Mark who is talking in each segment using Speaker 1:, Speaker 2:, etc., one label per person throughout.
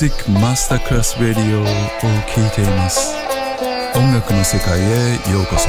Speaker 1: Music Masterclass Radio を聴いています音楽の世界へようこそ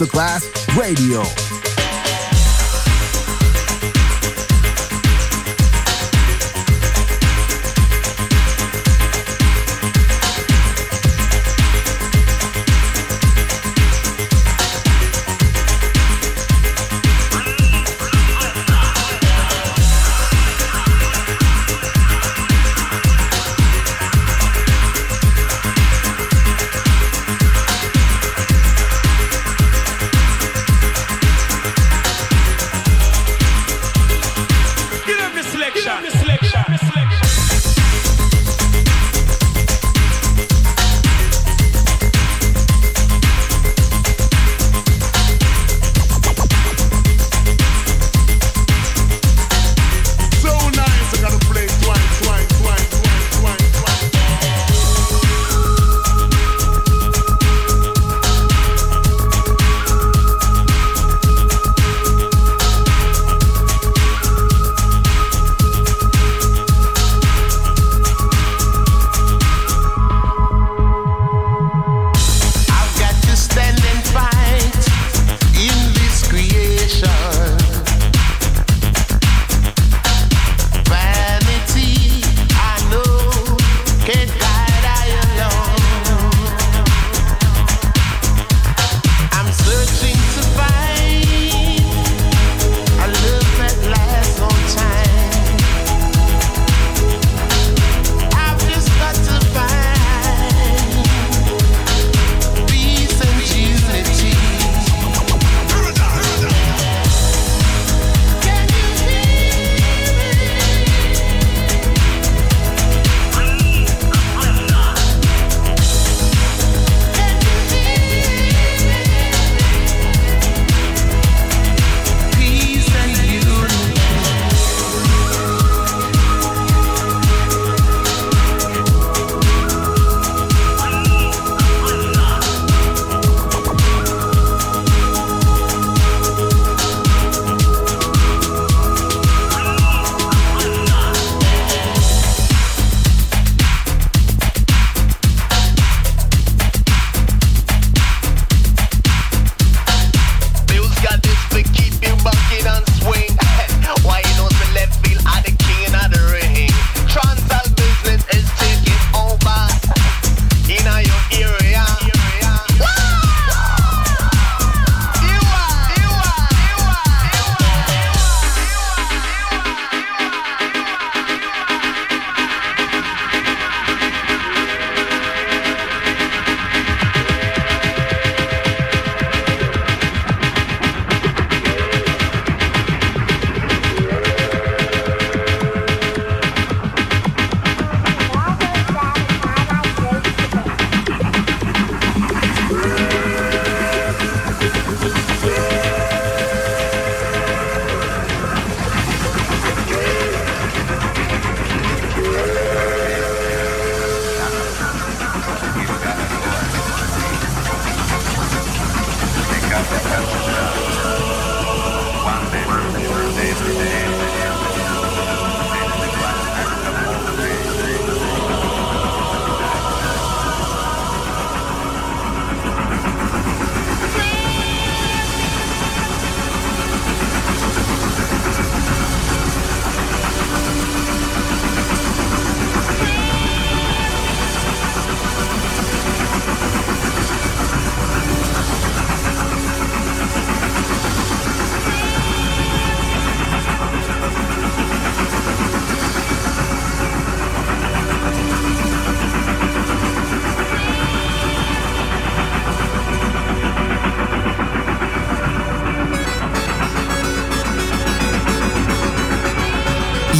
Speaker 2: Masterclass Radio.